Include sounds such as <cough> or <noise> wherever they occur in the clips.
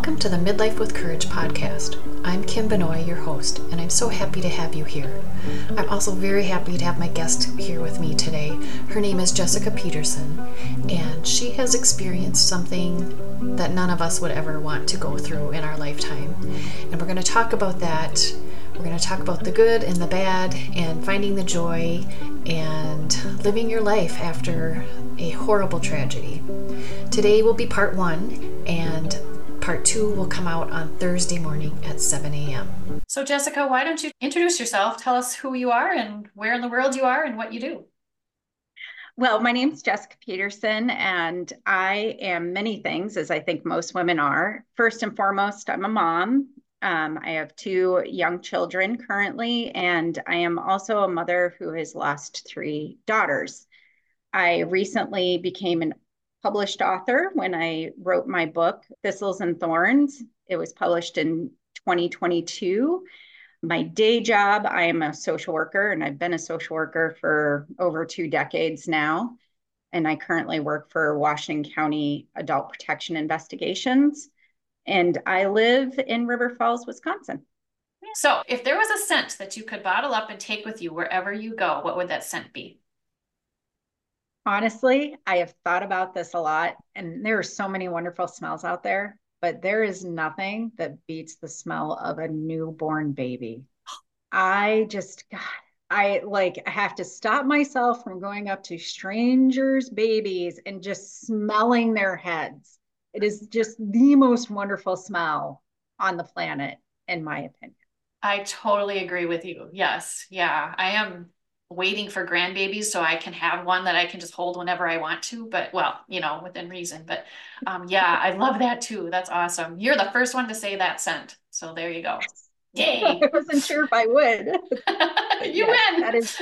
Welcome to the Midlife with Courage podcast. I'm Kim Benoy, your host, and I'm so happy to have you here. I'm also very happy to have my guest here with me today. Her name is Jessica Peterson, and she has experienced something that none of us would ever want to go through in our lifetime. And we're going to talk about that. We're going to talk about the good and the bad, and finding the joy, and living your life after a horrible tragedy. Today will be part one, and Part two will come out on Thursday morning at 7 a.m. So, Jessica, why don't you introduce yourself? Tell us who you are and where in the world you are and what you do. Well, my name is Jessica Peterson, and I am many things, as I think most women are. First and foremost, I'm a mom. Um, I have two young children currently, and I am also a mother who has lost three daughters. I recently became an published author when I wrote my book, Thistles and Thorns. It was published in 2022. My day job, I am a social worker, and I've been a social worker for over two decades now. And I currently work for Washington County Adult Protection Investigations. And I live in River Falls, Wisconsin. So, if there was a scent that you could bottle up and take with you wherever you go, what would that scent be? Honestly, I have thought about this a lot, and there are so many wonderful smells out there, but there is nothing that beats the smell of a newborn baby. I just, God, I like I have to stop myself from going up to strangers' babies and just smelling their heads. It is just the most wonderful smell on the planet, in my opinion. I totally agree with you. Yes. Yeah. I am waiting for grandbabies so I can have one that I can just hold whenever I want to. But well, you know, within reason. But um, yeah, I love that too. That's awesome. You're the first one to say that scent. So there you go. Yay. <laughs> I wasn't sure if I would. <laughs> you yes, win. That is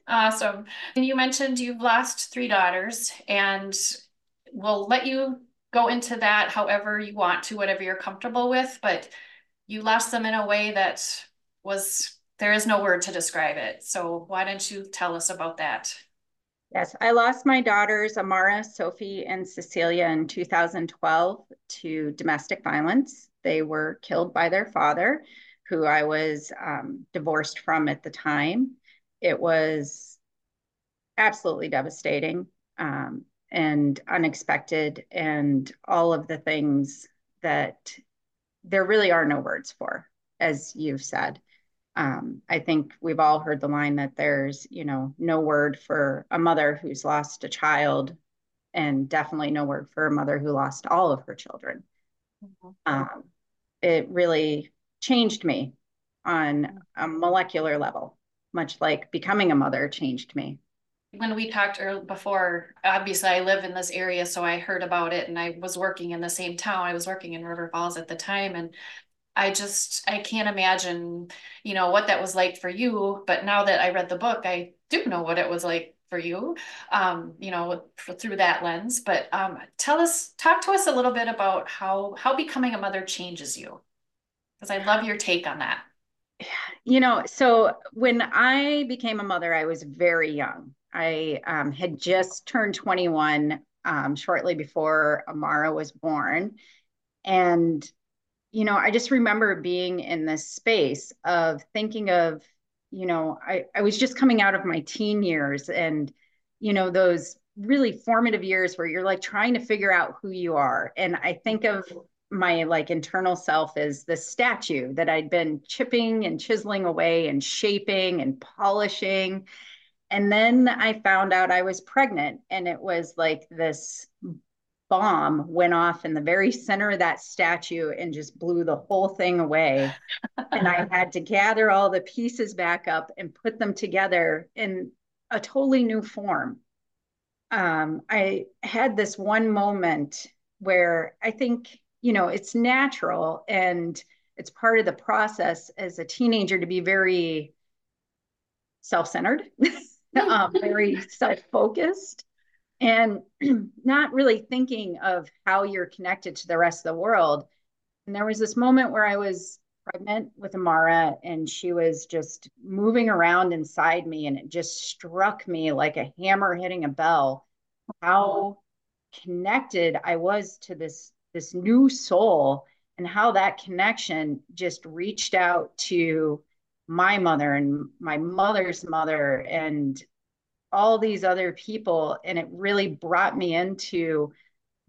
<laughs> awesome. And you mentioned you've lost three daughters, and we'll let you go into that however you want to, whatever you're comfortable with. But you lost them in a way that was there is no word to describe it. So why don't you tell us about that? Yes, I lost my daughters, Amara, Sophie, and Cecelia in 2012 to domestic violence. They were killed by their father, who I was um, divorced from at the time. It was absolutely devastating um, and unexpected, and all of the things that there really are no words for, as you've said um, I think we've all heard the line that there's, you know, no word for a mother who's lost a child, and definitely no word for a mother who lost all of her children. Mm-hmm. Um, it really changed me on a molecular level, much like becoming a mother changed me. When we talked before, obviously I live in this area, so I heard about it and I was working in the same town. I was working in River Falls at the time. And I just I can't imagine, you know, what that was like for you. But now that I read the book, I do know what it was like for you, um, you know, through that lens. But um, tell us, talk to us a little bit about how how becoming a mother changes you, because I love your take on that. You know, so when I became a mother, I was very young. I um, had just turned 21 um, shortly before Amara was born. And you know, I just remember being in this space of thinking of, you know, I, I was just coming out of my teen years and, you know, those really formative years where you're like trying to figure out who you are. And I think of my like internal self as the statue that I'd been chipping and chiseling away and shaping and polishing. And then I found out I was pregnant and it was like this bomb went off in the very center of that statue and just blew the whole thing away. and I had to gather all the pieces back up and put them together in a totally new form. Um, I had this one moment where I think, you know, it's natural and it's part of the process as a teenager to be very self centered, <laughs> um, very self focused and <clears throat> not really thinking of how you're connected to the rest of the world. And there was this moment where I was pregnant with Amara and she was just moving around inside me and it just struck me like a hammer hitting a bell how connected I was to this this new soul and how that connection just reached out to my mother and my mother's mother and all these other people and it really brought me into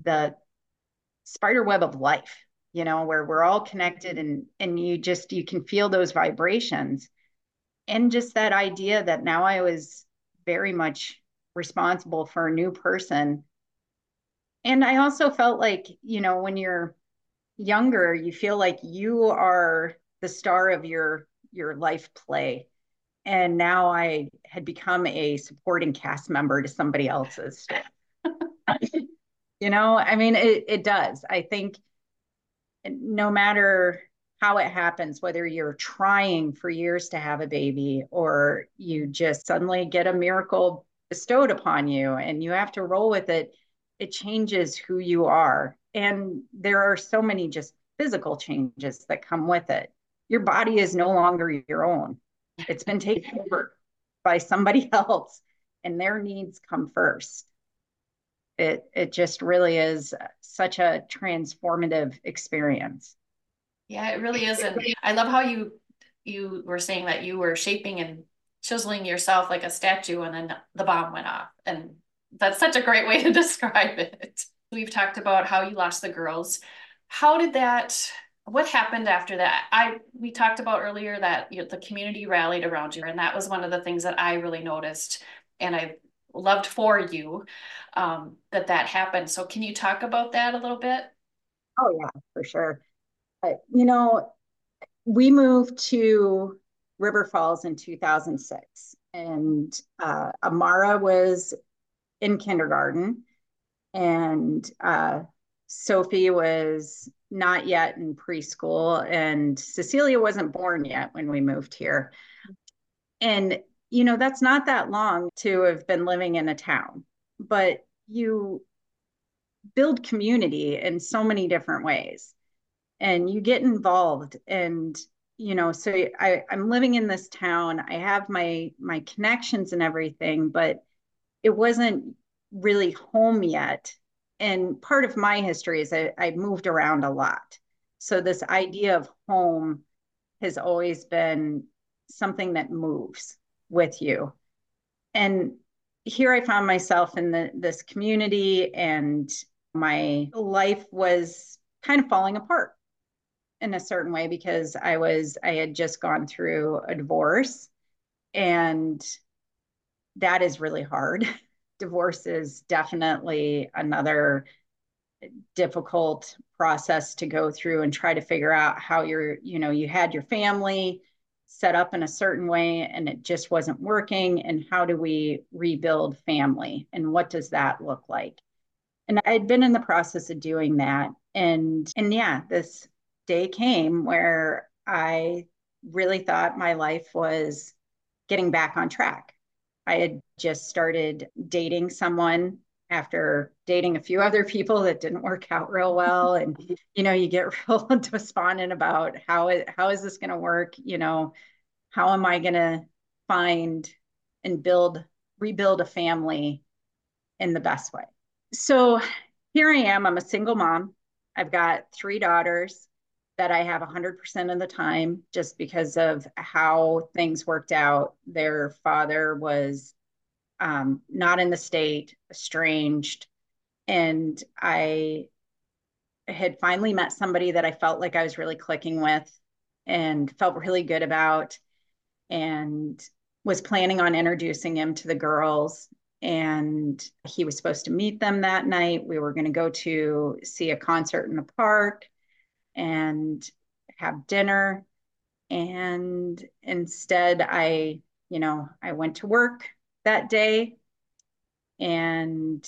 the spider web of life you know where we're all connected and and you just you can feel those vibrations. And just that idea that now i was very much responsible for a new person. And i also felt like you know when you're younger you feel like you are the star of your your life play and now I had become a supporting cast member to somebody else's. <laughs> you know, I mean, it, it does. I think no matter how it happens, whether you're trying for years to have a baby or you just suddenly get a miracle bestowed upon you and you have to roll with it, it changes who you are. And there are so many just physical changes that come with it. Your body is no longer your own it's been taken over by somebody <laughs> else and their needs come first. It it just really is such a transformative experience. Yeah, it really is. And I love how you you were saying that you were shaping and chiseling yourself like a statue and then the bomb went off. And that's such a great way to <laughs> describe it. We've talked about how you lost the girls. How did that what happened after that? I we talked about earlier that you know, the community rallied around you, and that was one of the things that I really noticed, and I loved for you um, that that happened. So, can you talk about that a little bit? Oh yeah, for sure. Uh, you know, we moved to River Falls in 2006, and uh, Amara was in kindergarten, and uh, Sophie was not yet in preschool, and Cecelia wasn't born yet when we moved here. And, you know, that's not that long to have been living in a town, but you build community in so many different ways and you get involved and you know so I, i'm living in this town i have my my connections and everything but it wasn't really home yet and part of my history is I, I moved around a lot. So this idea of home has always been something that moves with you. And here I found myself in the, this community, and my life was kind of falling apart in a certain way because I was I had just gone through a divorce, and that is really hard. <laughs> divorce is definitely another difficult process to go through and try to figure out how you're, you know, you had your family set up in a certain way and it just wasn't working. And how do we rebuild family? And what does that look like? And I'd been in the process of doing that. And and yeah, this day came where I really thought my life was getting back on track. I had just started dating someone after dating a few other people that didn't work out real well. And <laughs> you know you get <laughs> real despondent about how it, how is this going to work? You know how am i going to find and build rebuild a family in the best way? So here i am. I'm a single mom. I've got three daughters that I have 100% of the time just because of how things worked out. Their father was um, not in the state, estranged. And I had finally met somebody that I felt like I was really clicking with and felt really good about and was planning on introducing him to the girls. And he was supposed to meet them that night. We were going to go to see a concert in the park and have dinner. And instead, I, you know, I went to work that day and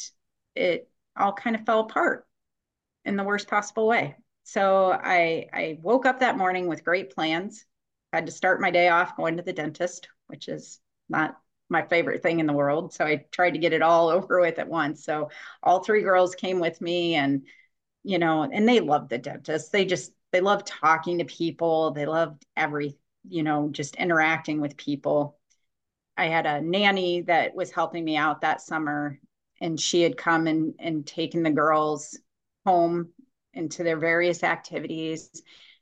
it all kind of fell apart in the worst possible way. So I I woke up that morning with great plans. Had to start my day off going to the dentist, which is not my favorite thing in the world. So I tried to get it all <laughs> over with at once. So all three girls came with me and you know, and they love the dentist. They just they love talking to people. They loved every, you know, just interacting with people. I had a nanny that was helping me out that summer, and she had come and, and taken the girls home into their various activities.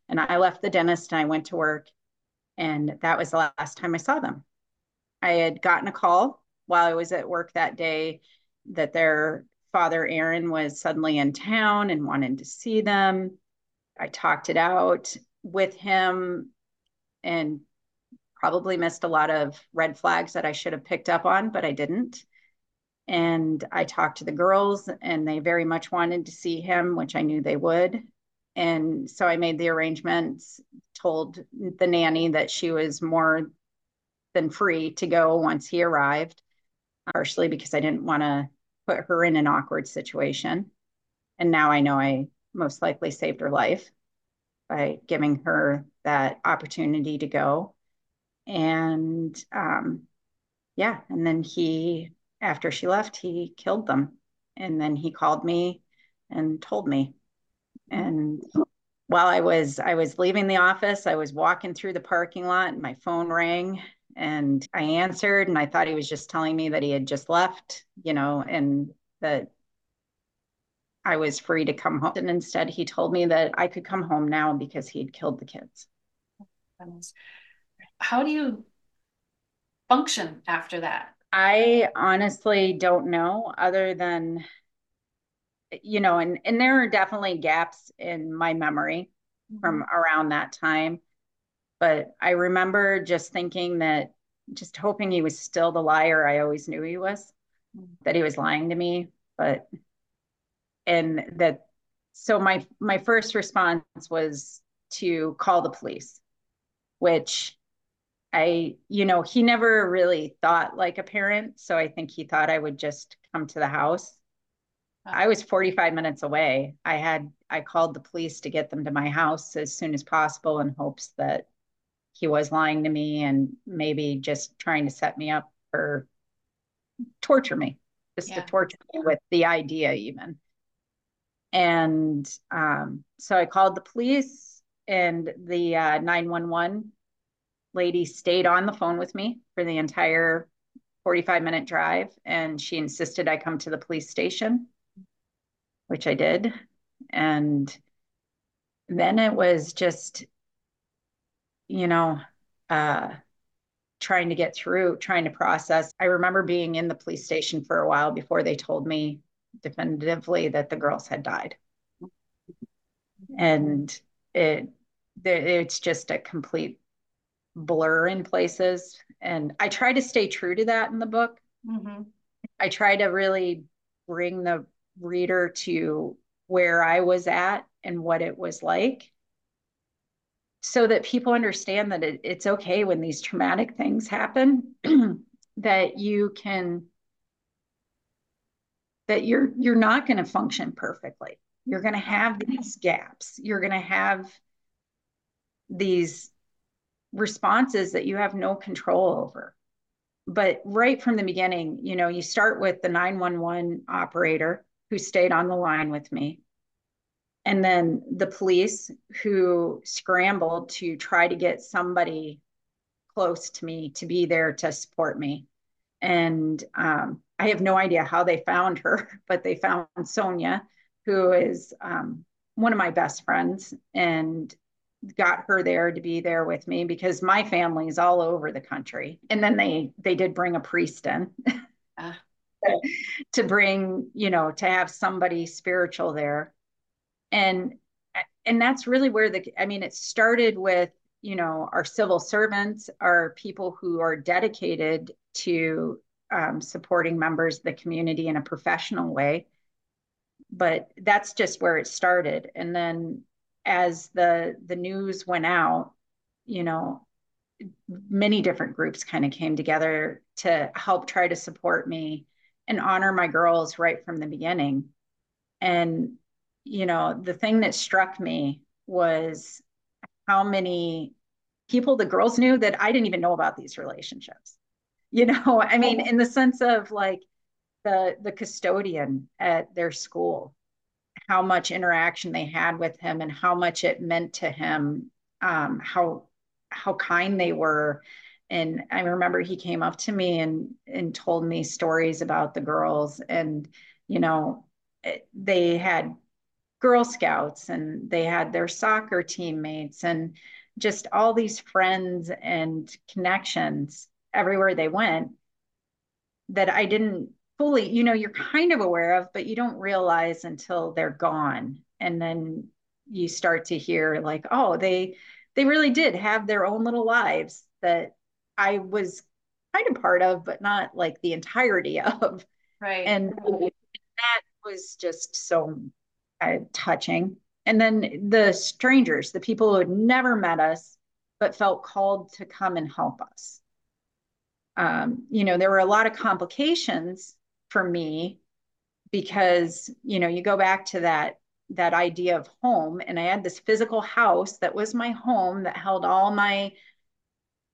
And I left the dentist and I went to work. And that was the last time I saw them. I had gotten a call while I was at work that day that their father, Aaron, was suddenly in town and wanted to see them. I talked it out with him and probably missed a lot of red flags that I should have picked up on, but I didn't. And I talked to the girls, and they very much wanted to see him, which I knew they would. And so I made the arrangements, told the nanny that she was more than free to go once he arrived, partially because I didn't want to put her in an awkward situation. And now I know I most likely saved her life by giving her that opportunity to go. And um, yeah, and then he, after she left, he killed them. And then he called me and told me. And while I was I was leaving the office, I was walking through the parking lot and my phone rang and I answered and I thought he was just telling me that he had just left, you know, and that I was free to come home. And instead he told me that I could come home now because he had killed the kids. How do you function after that? I honestly don't know other than you know, and and there are definitely gaps in my memory mm-hmm. from around that time. But I remember just thinking that, just hoping he was still the liar I always knew he was, that he was lying to me. But, and that, so my my first response was to call the police, which I, you know, he never really thought like a parent. So I think he thought I would just come to the house. I was 45 minutes away. I had I called the police to get them to my house as soon as possible in hopes that he was lying to me and maybe just trying to set me up for torture me, just yeah. to torture me with the idea even. And um, so I called the police and the uh, 911 lady stayed on the phone with me for the entire 45 minute drive and she insisted I come to the police station which I did. And then it was just, you know, uh, trying to get through, trying to process. I remember being in the police station for a while before they told me definitively that the girls had died. And it it's just a complete blur in places. And I try to stay true to that in the book. Mm-hmm. I try to really bring the reader to where I was at and what it was like so that people understand that it, it's okay when these traumatic things happen <clears throat> that you can that you're you're not going to function perfectly. You're going to have these gaps. You're going to have these responses that you have no control over. But right from the beginning you know you start with the 911 operator who stayed on the line with me. And then the police who scrambled to try to get somebody close to me to be there to support me. And um, I have no idea how they found her, <laughs> but they found Sonia, who is um, one of my best friends, and got her there to be there with me because my family is all over the country. And then they they did bring a priest in. Uh <laughs> to bring, you know, to have somebody spiritual there. And and that's really where the I mean, it started with, you know, our civil servants, our people who are dedicated to um, supporting members of the community in a professional way. But that's just where it started. And then as the the news went out, you know, many different groups kind of came together to help try to support me and honor my girls right from the beginning. And, you know, the thing that struck me was how many people the girls knew that I didn't even know about these relationships. You know, I mean, in the sense of like the the custodian at their school, how much interaction they had with him and how much it meant to him, um, how how kind they were and I remember he came up to me and and told me stories about the girls and you know they had Girl Scouts and they had their soccer teammates and just all these friends and connections everywhere they went that I didn't fully, you know, you're kind of aware of, but you don't realize until they're gone. And then you start to hear like, oh, they they really did have their own little lives that I was kind of part of, but not like the entirety <laughs> of. Right. And that was just so uh, touching. And then the strangers, the people who had never met us, but felt called to come and help us. Um, you know, there were a lot of complications for me because, you know, you go back to that that idea of home and i had this physical house that was my home that held all my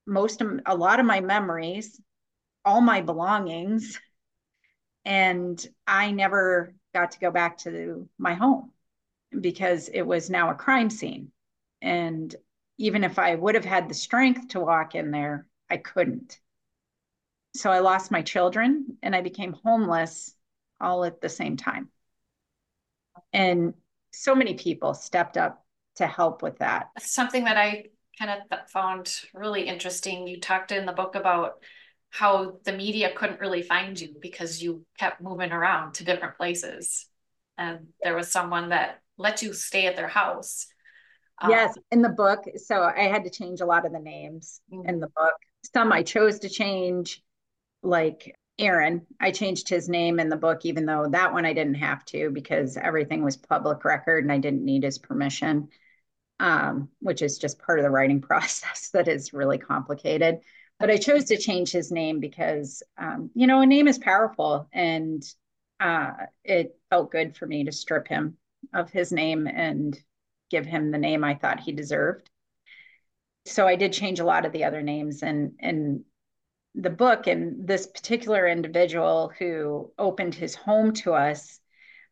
most of a lot of my memories all my belongings and i never got to go back to my home because it was now a crime scene. And even if I would have had the strength to walk in there, I couldn't. So I lost my children and I became homeless all at the same time. And so many people stepped up to help with that. Something that I kind of found really interesting. You talked in the book about how the media couldn't really find you because you kept moving around to different places. And there was someone that let you stay at their house. Um, yes, in the book. So I had to change a lot of the names mm-hmm. in the book. Some I chose to change, like Aaron. I changed his name in the book, even though that one I didn't have to because everything was public record and I didn't need his permission, um, which is just part of the writing <laughs> process that is really complicated but I chose to change his name because, um, you know, a name is powerful and uh, it felt good for me to strip him of his name and give him the name I thought he deserved. So I did change a lot of the other names and and the book and this particular individual who opened his home to us,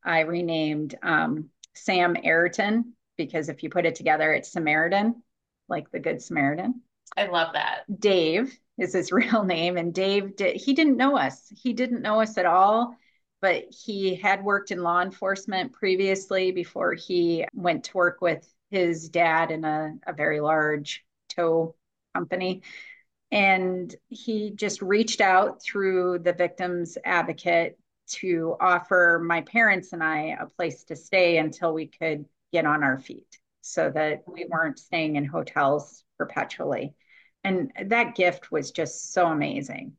I renamed um, Sam Ayrton because if you put it together, it's Samaritan, like the Good Samaritan. I love that. Dave is his <laughs> real name. And Dave, did, he didn't know us. He didn't know us at all, but he had worked in law enforcement previously before he went to work with his dad in a, a very large tow company. And he just reached out through the victim's advocate to offer my parents and I a place to stay until we could get on our feet so that we weren't staying in hotels perpetually. And that gift was just so amazing.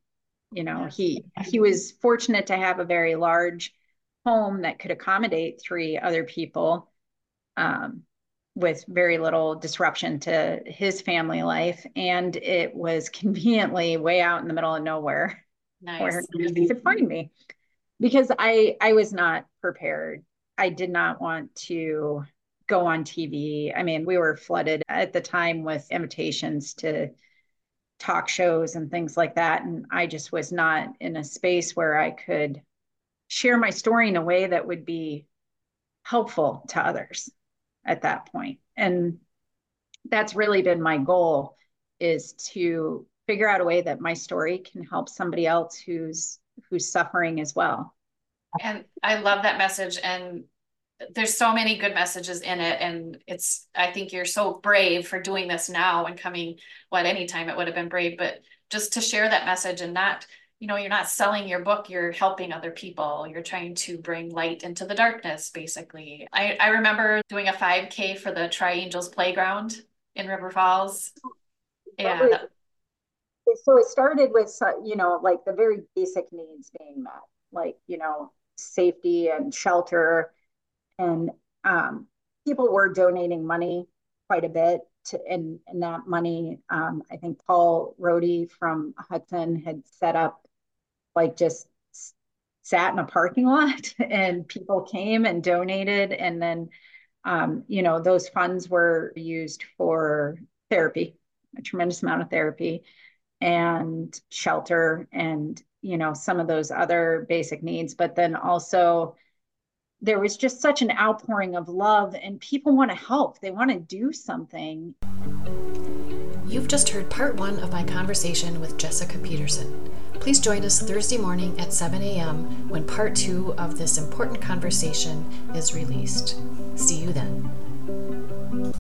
You know he he was fortunate to have a very large home that could accommodate three other people um, with very little disruption to his family life. And it was <laughs> conveniently way out in the middle of nowhere nice. where he could find me. Because i i was not prepared. I did not want to go on tv i mean we were flooded at the time with invitations to talk shows and things like that. And I just was not in a space where I could share my story in a way that would be helpful to others at that point. And that's really been my goal is to figure out a way that my story can help somebody else who's who's suffering as well. And I love that message and there's so many good messages in it and it's i think you're so brave for doing this now and coming what well, anytime it would have been brave but just to share that message and not you know you're not selling your book you're helping other people. You're trying to bring light into the darkness basically. I, I remember doing a 5k for the tri-angels playground in river falls. Yeah. so it started with you know like the very basic needs being met like you know safety and shelter and um, people were donating money quite a bit to, and, and that money, um, I think Paul Rohde from Hudson had set up like just sat in a parking lot <laughs> and people came and donated. And then um, you know those funds were used for therapy a tremendous amount of therapy and shelter and you know some of those other basic needs. But then also there was just such an outpouring of love and people want to help they want to do something. You've just heard part one of my conversation with jessica peterson. Please join us thursday morning at 7 a.m when part two of this important conversation is released. See you then.